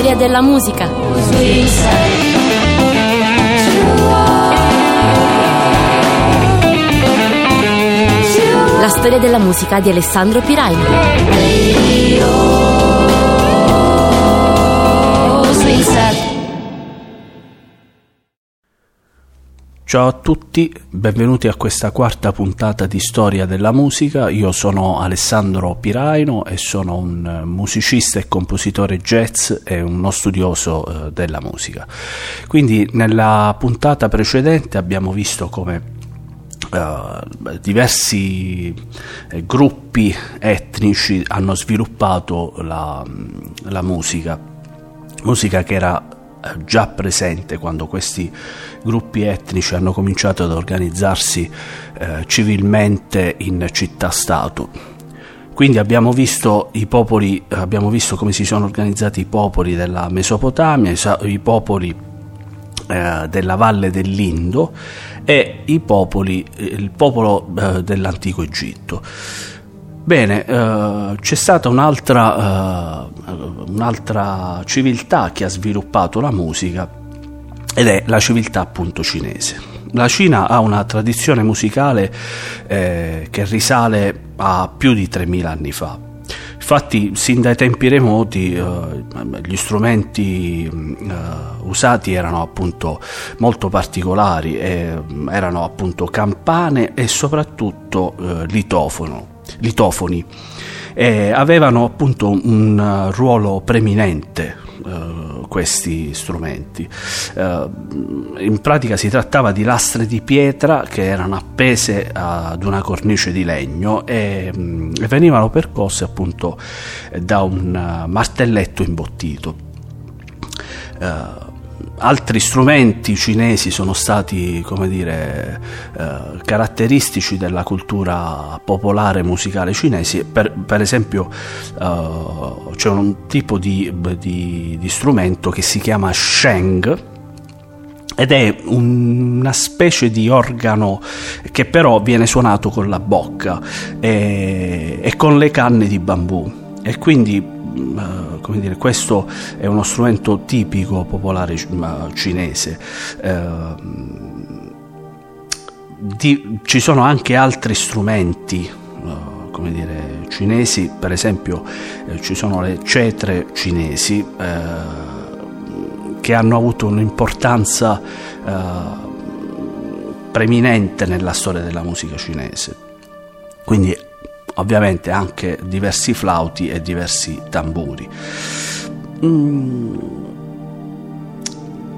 storia della musica. La storia della musica di Alessandro Piraino. Ciao a tutti, benvenuti a questa quarta puntata di Storia della musica. Io sono Alessandro Piraino e sono un musicista e compositore jazz e uno studioso eh, della musica. Quindi nella puntata precedente abbiamo visto come uh, diversi eh, gruppi etnici hanno sviluppato la, la musica, musica che era eh, già presente quando questi gruppi etnici hanno cominciato ad organizzarsi eh, civilmente in città-stato. Quindi abbiamo visto, popoli, abbiamo visto come si sono organizzati i popoli della Mesopotamia, i popoli eh, della valle dell'Indo e i popoli, il popolo eh, dell'antico Egitto. Bene, eh, c'è stata un'altra, eh, un'altra civiltà che ha sviluppato la musica ed è la civiltà appunto cinese. La Cina ha una tradizione musicale eh, che risale a più di 3000 anni fa. Infatti, sin dai tempi remoti, eh, gli strumenti eh, usati erano appunto molto particolari, erano appunto campane e soprattutto eh, litofono litofoni. Eh, avevano appunto un uh, ruolo preminente uh, questi strumenti. Uh, in pratica si trattava di lastre di pietra che erano appese ad una cornice di legno e, um, e venivano percosse appunto da un martelletto imbottito. Altri strumenti cinesi sono stati, come dire, eh, caratteristici della cultura popolare musicale cinese. Per, per esempio, eh, c'è un tipo di, di, di, strumento che si chiama sheng. Ed è una specie di organo che però viene suonato con la bocca e, e con le canne di bambù. E quindi come dire, questo è uno strumento tipico popolare cinese. Uh, di, ci sono anche altri strumenti come dire, cinesi, per esempio ci sono le cetre cinesi che hanno avuto un'importanza preminente nella storia della musica cinese. Quindi ovviamente anche diversi flauti e diversi tamburi. Mm.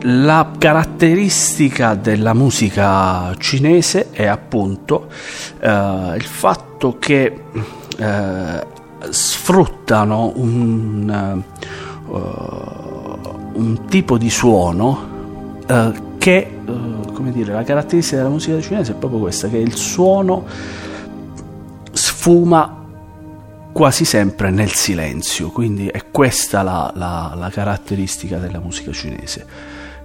La caratteristica della musica cinese è appunto eh, il fatto che eh, sfruttano un, uh, un, tipo di suono uh, che, uh, come dire, la caratteristica della musica cinese è proprio questa, che è il suono sfuma quasi sempre nel silenzio, quindi è questa la, la, la caratteristica della musica cinese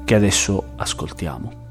che adesso ascoltiamo.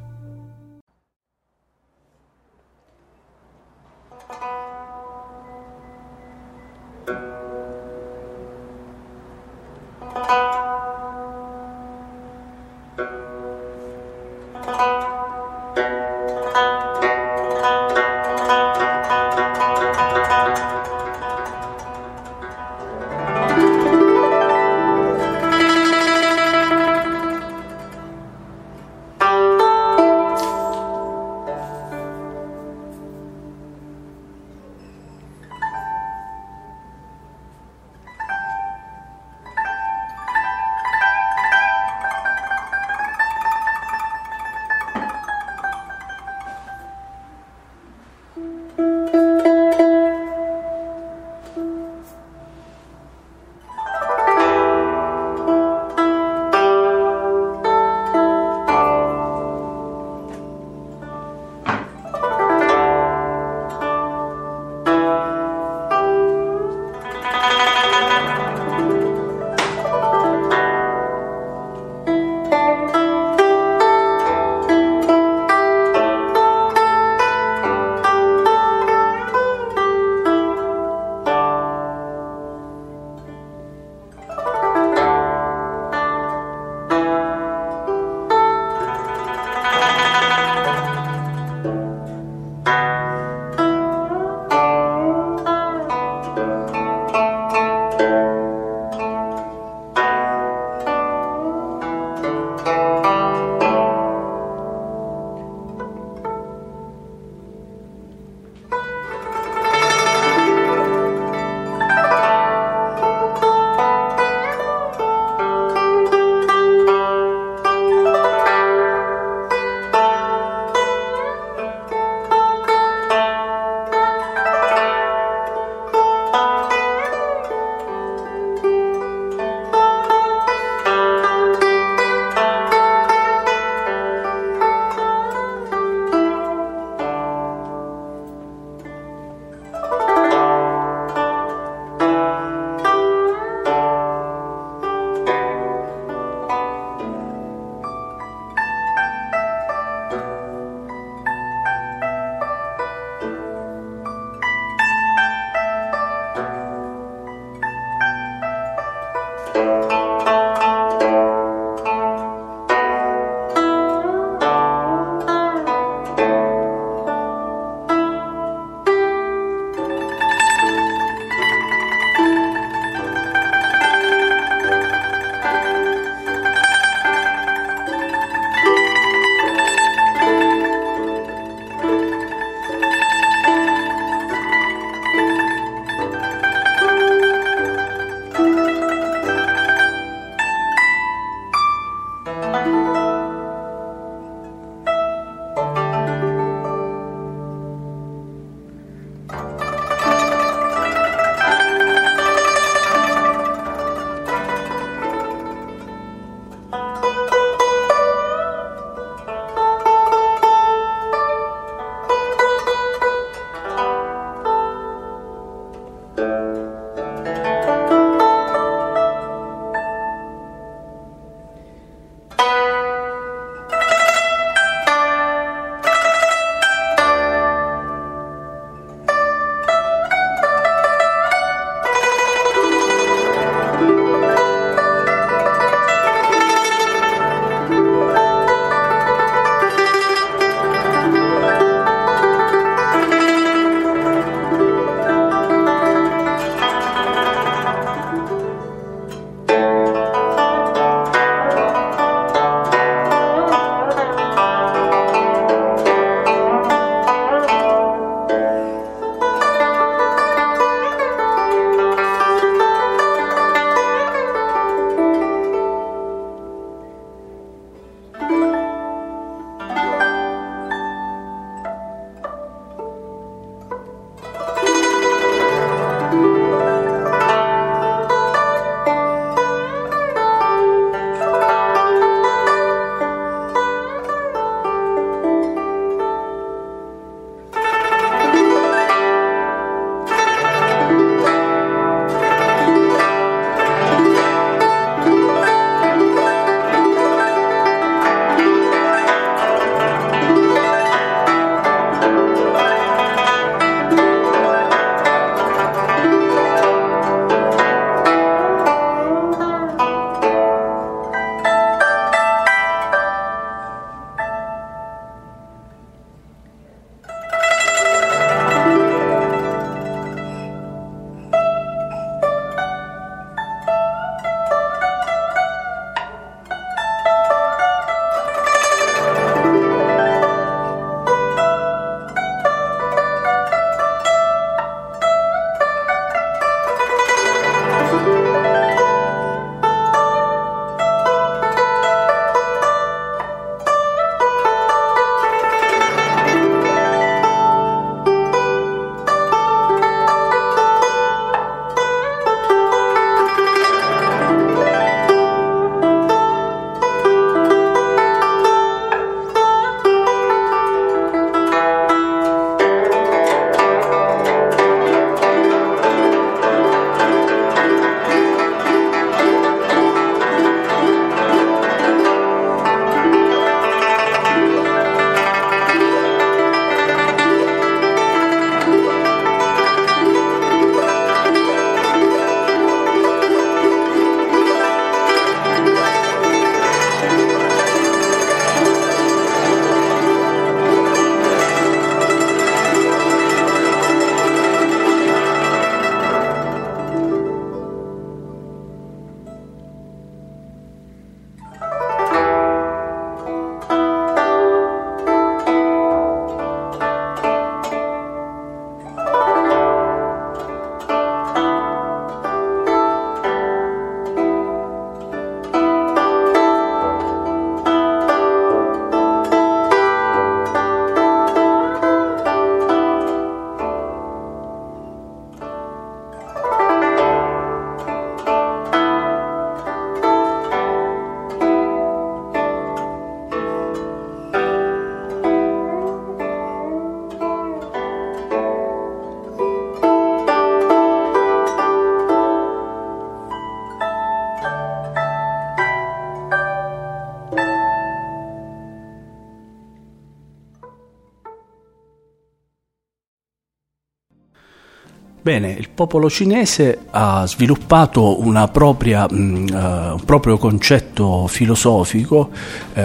Bene, il popolo cinese ha sviluppato propria, mh, uh, un proprio concetto filosofico uh,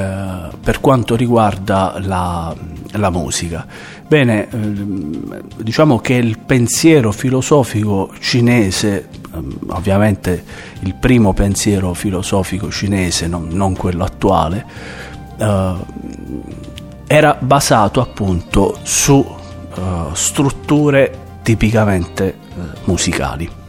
per quanto riguarda la, la musica. Bene, uh, diciamo che il pensiero filosofico cinese, um, ovviamente il primo pensiero filosofico cinese, non, non quello attuale, era basato appunto su strutture tipicamente eh, musicali.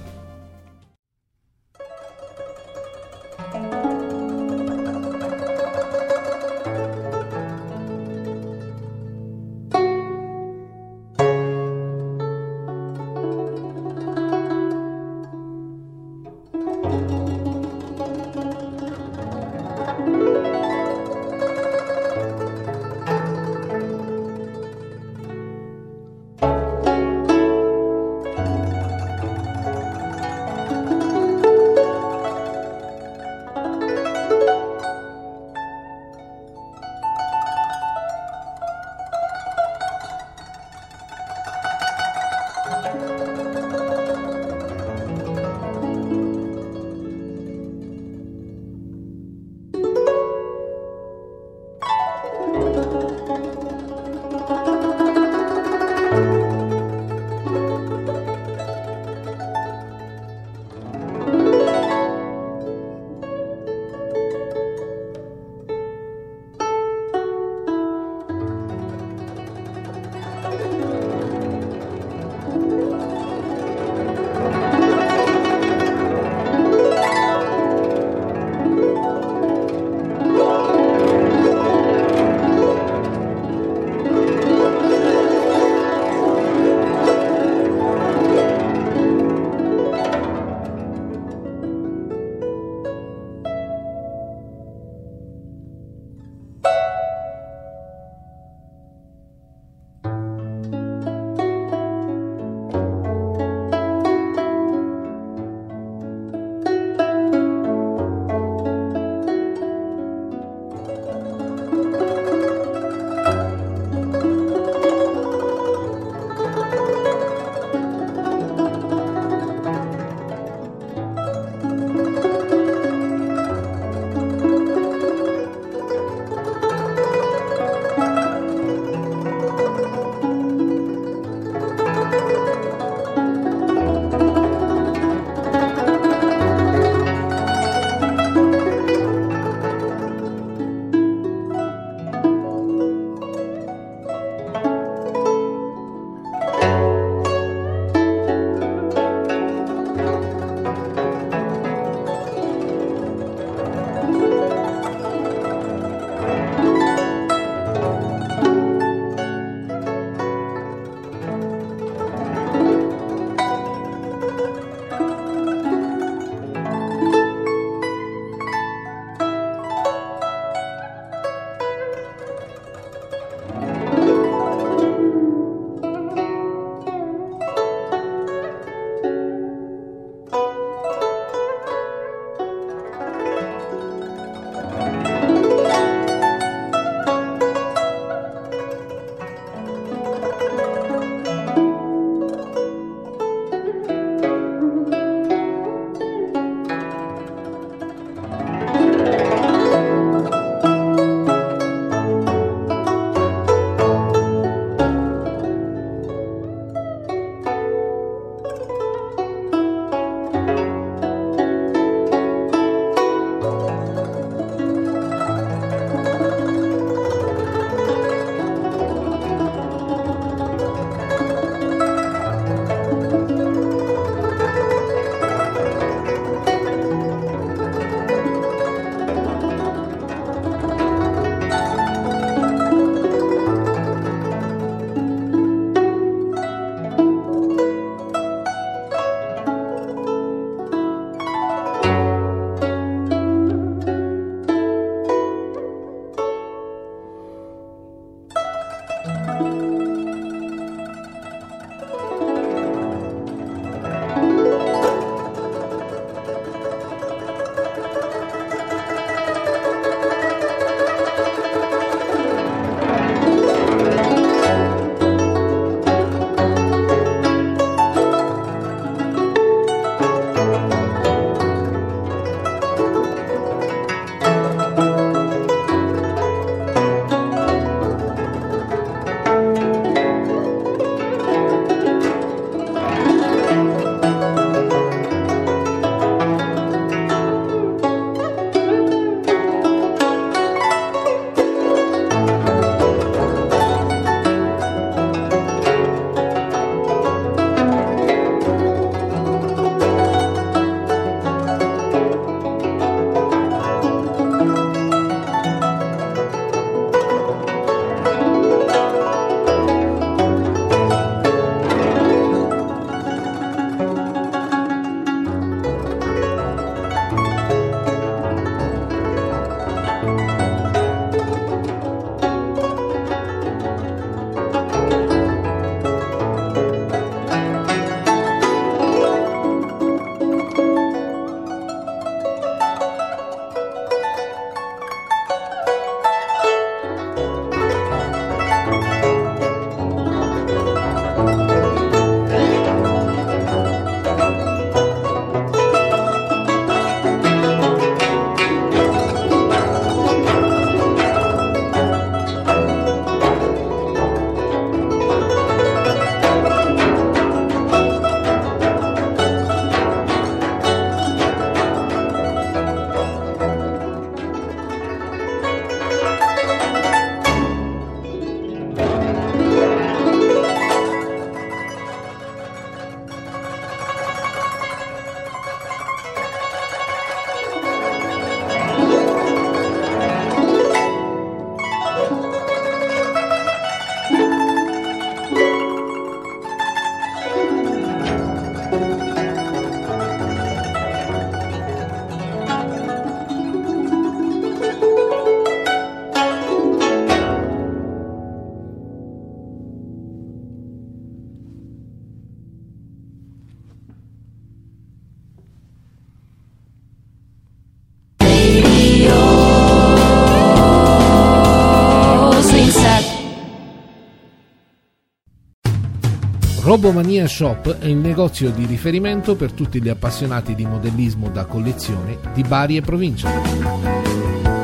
Robomania Shop è il negozio di riferimento per tutti gli appassionati di modellismo da collezione di Bari e provincia.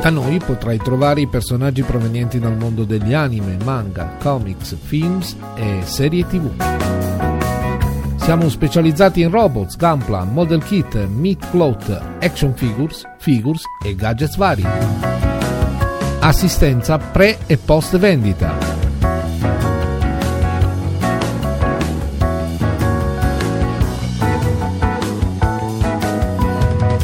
Da noi potrai trovare i personaggi provenienti dal mondo degli anime, manga, comics, films e serie tv. Siamo specializzati in robots, gunplan, model kit, meat float, action figures, figures e gadgets vari. Assistenza pre e post vendita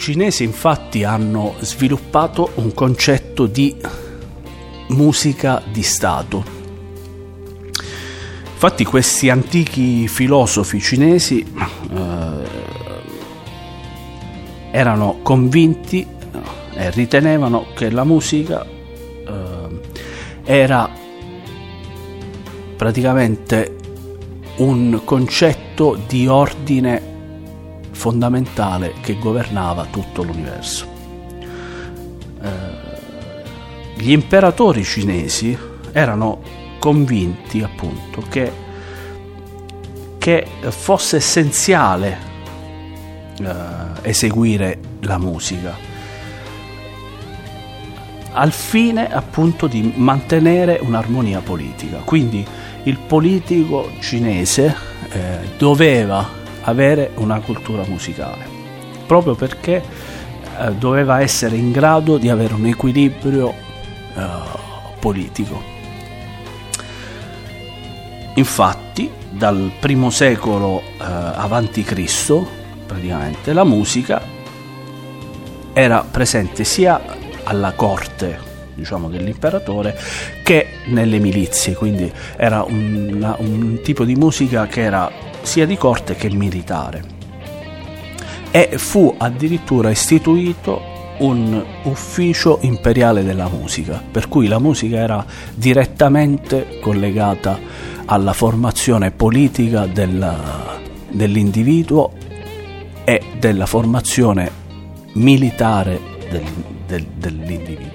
Cinesi infatti hanno sviluppato un concetto di musica di Stato. Infatti questi antichi filosofi cinesi eh, erano convinti e ritenevano che la musica eh, era praticamente un concetto di ordine fondamentale che governava tutto l'universo. Eh, gli imperatori cinesi erano convinti appunto che, che fosse essenziale eh, eseguire la musica al fine appunto di mantenere un'armonia politica. Quindi il politico cinese eh, doveva avere una cultura musicale, proprio perché eh, doveva essere in grado di avere un equilibrio eh, politico. Infatti, dal primo secolo eh, avanti Cristo, praticamente, la musica era presente sia alla corte diciamo, dell'imperatore che nelle milizie, quindi era una, un tipo di musica che era sia di corte che militare. E fu addirittura istituito un ufficio imperiale della musica, per cui la musica era direttamente collegata alla formazione politica della, dell'individuo e della formazione militare del, del, dell'individuo.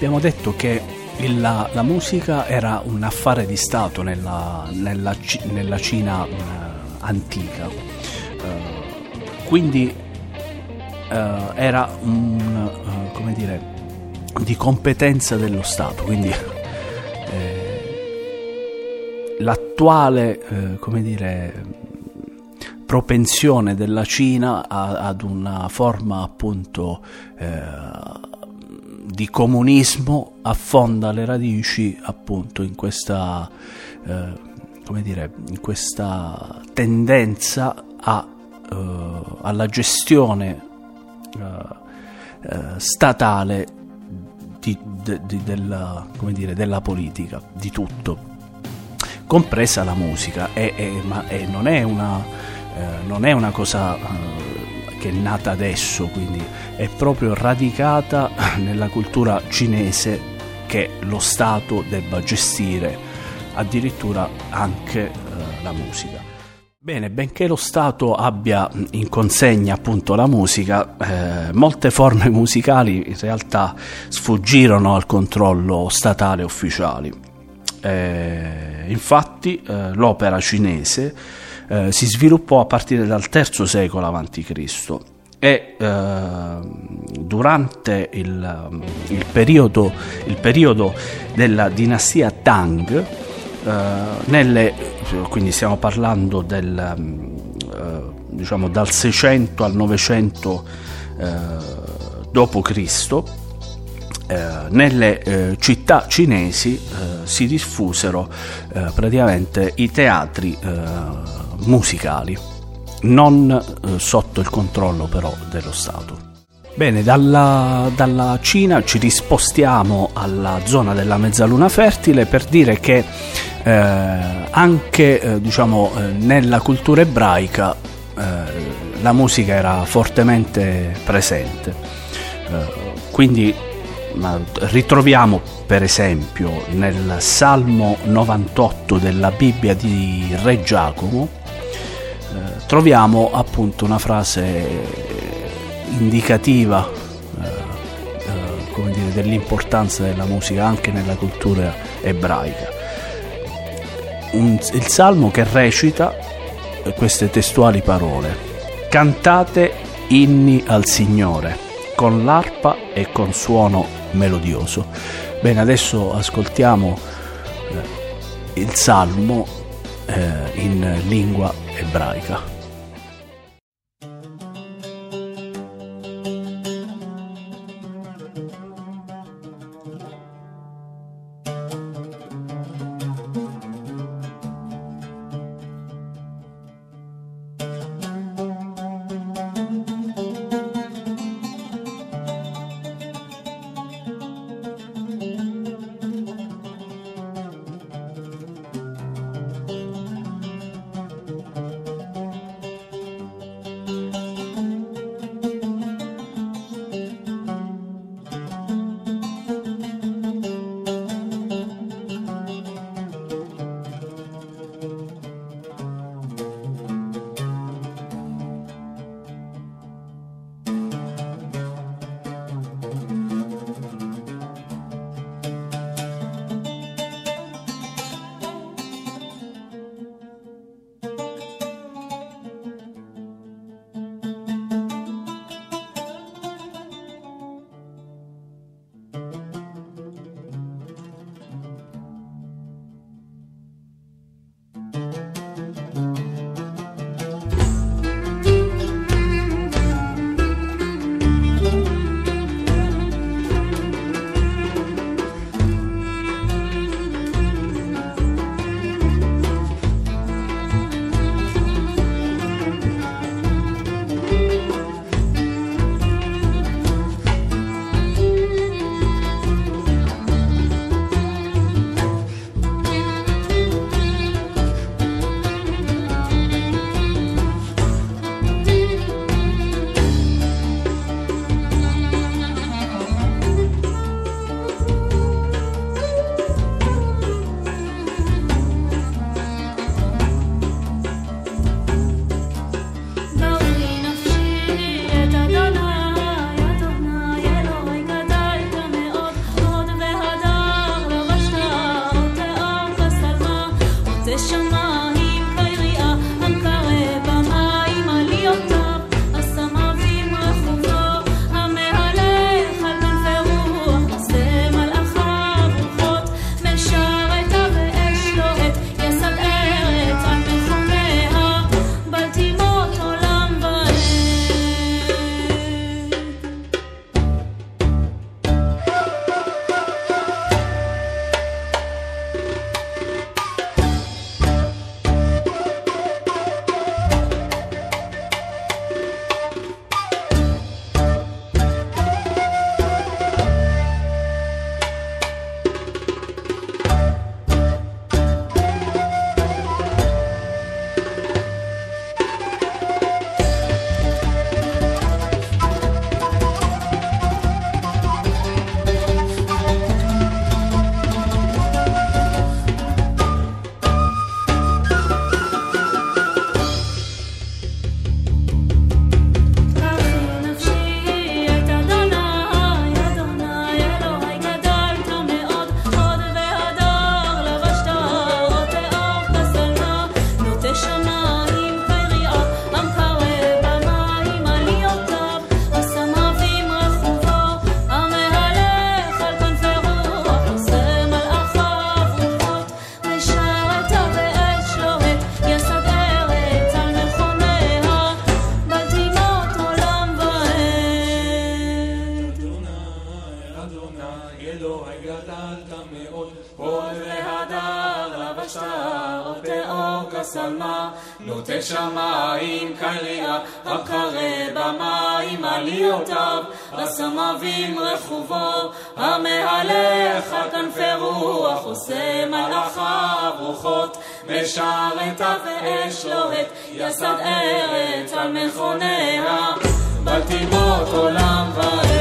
Abbiamo detto che la, la, musica era un affare di Stato nella, nella, nella Cina uh, antica, uh, quindi uh, era un, come dire, di competenza dello Stato, quindi eh, l'attuale, come dire, propensione della Cina ad una forma appunto eh, di comunismo affonda le radici appunto in questa, eh, come dire, in questa tendenza a, eh, alla gestione eh, eh, statale di, de, di, della, dire, della, politica, di tutto, compresa la musica, e, e, ma e non, è una, eh, non è una cosa che è nata adesso, quindi è proprio radicata nella cultura cinese che lo Stato debba gestire addirittura anche eh, la musica. Bene, benché lo Stato abbia in consegna appunto la musica, eh, molte forme musicali in realtà sfuggirono al controllo statale ufficiale. Eh, infatti eh, l'opera cinese eh, si sviluppò a partire dal III secolo a.C. e eh, durante il, il, periodo, il, periodo, della dinastia Tang, eh, nelle, quindi stiamo parlando del, eh, diciamo dal 600 al 900 d.C., eh, nelle eh, città cinesi eh, si diffusero eh, praticamente i teatri musicali, non eh, sotto il controllo però dello Stato. Bene, dalla, dalla, Cina ci rispostiamo alla zona della mezzaluna fertile per dire che eh, anche eh, diciamo, eh, nella cultura ebraica eh, la musica era fortemente presente. Eh, quindi ritroviamo per esempio nel Salmo 98 della Bibbia di Re Giacomo troviamo appunto una frase indicativa eh, eh, dire, dell'importanza della musica anche nella cultura ebraica. Un, il salmo che recita queste testuali parole: Cantate inni al Signore con l'arpa e con suono melodioso. Bene, adesso ascoltiamo eh, il salmo eh, in lingua ebraica. כשלמה, נוטה שמיים קליע, הקרא במים עליותיו, בסמבים רכובו, המהלך על כנפי רוח, עושה מלאכיו רוחות, משרתיו ואש לוהט, יסד ארץ על מכוניה, בתימות עולם ועד.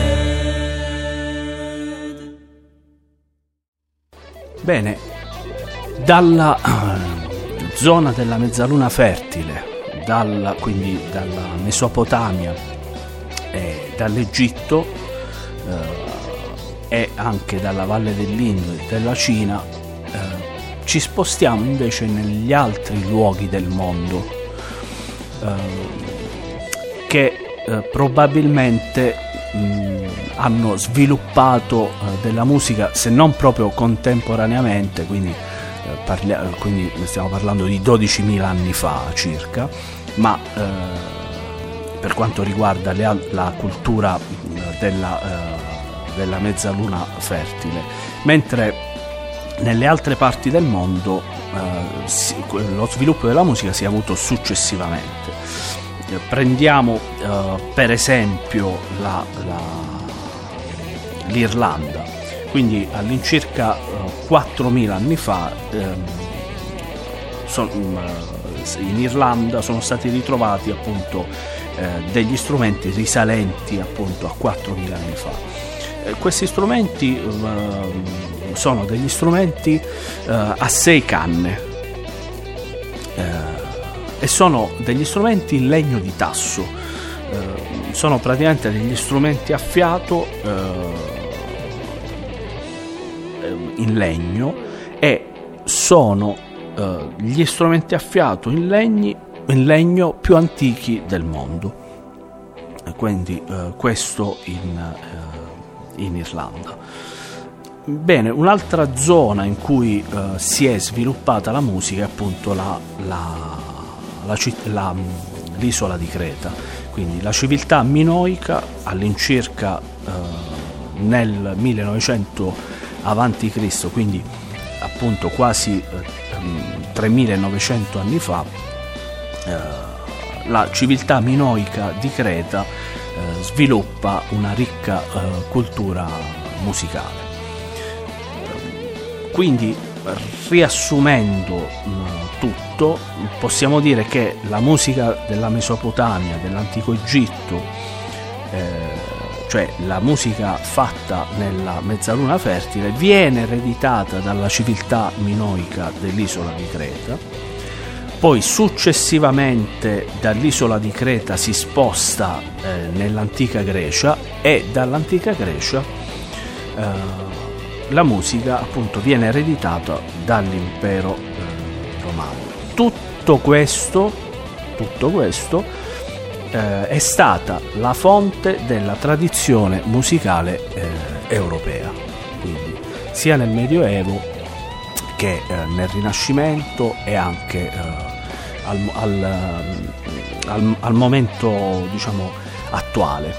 Bene, dalla zona della mezzaluna fertile, dalla, quindi dalla Mesopotamia e dall'Egitto eh, e anche dalla valle dell'Indo e della Cina, eh, ci spostiamo invece negli altri luoghi del mondo eh, che eh, probabilmente mh, hanno sviluppato eh, della musica, se non proprio contemporaneamente, quindi, parlia- quindi stiamo parlando di 12.000 anni fa circa, ma eh, per quanto riguarda le la cultura della, eh, della mezzaluna fertile, mentre nelle altre parti del mondo eh, lo sviluppo della musica si è avuto successivamente. Prendiamo eh, per esempio la- la- l'Irlanda, quindi all'incirca eh, 4.000 anni fa ehm, son- mm, eh, in Irlanda sono stati ritrovati appunto eh, degli strumenti risalenti appunto a 4.000 anni fa. Eh, questi strumenti ehm, sono degli strumenti eh, a sei canne eh, e sono degli strumenti in legno di tasso. Eh, sono praticamente degli strumenti a fiato eh, in legno e sono eh, gli strumenti a fiato in, legni- in legno più antichi del mondo. E quindi eh, questo in, eh, in Irlanda. Bene, un'altra zona in cui eh, si è sviluppata la musica è appunto la- la- la- l'isola di Creta, quindi la civiltà minoica all'incirca eh, nel 1900 avanti Cristo, quindi appunto quasi eh, ehm, 3900 anni fa, eh, la civiltà minoica di Creta eh, sviluppa una ricca eh, cultura musicale. Quindi, riassumendo mh, tutto, possiamo dire che la musica della Mesopotamia, dell'antico Egitto, eh, cioè la musica fatta nella mezzaluna fertile, viene ereditata dalla civiltà minoica dell'isola di Creta, poi successivamente dall'isola di Creta si sposta eh, nell'antica Grecia e dall'antica Grecia eh, la musica appunto viene ereditata dall'impero eh, romano. Tutto questo, tutto questo eh, è stata la fonte della tradizione musicale eh, europea, quindi sia nel Medioevo che eh, nel Rinascimento e anche eh, al, al, al- al momento diciamo attuale.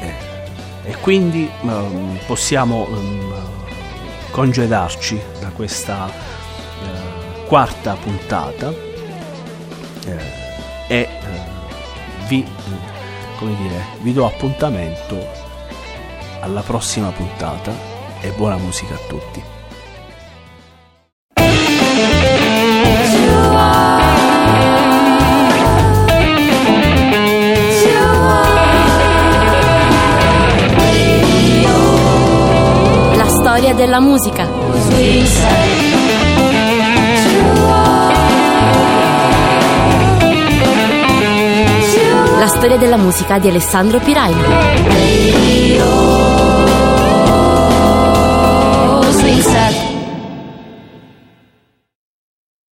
Eh, e quindi ehm, possiamo ehm, congedarci da questa eh, quarta puntata e vi, come dire, vi do appuntamento alla prossima puntata e buona musica a tutti. La storia della musica. Storia della musica di Alessandro Piraino. Radio,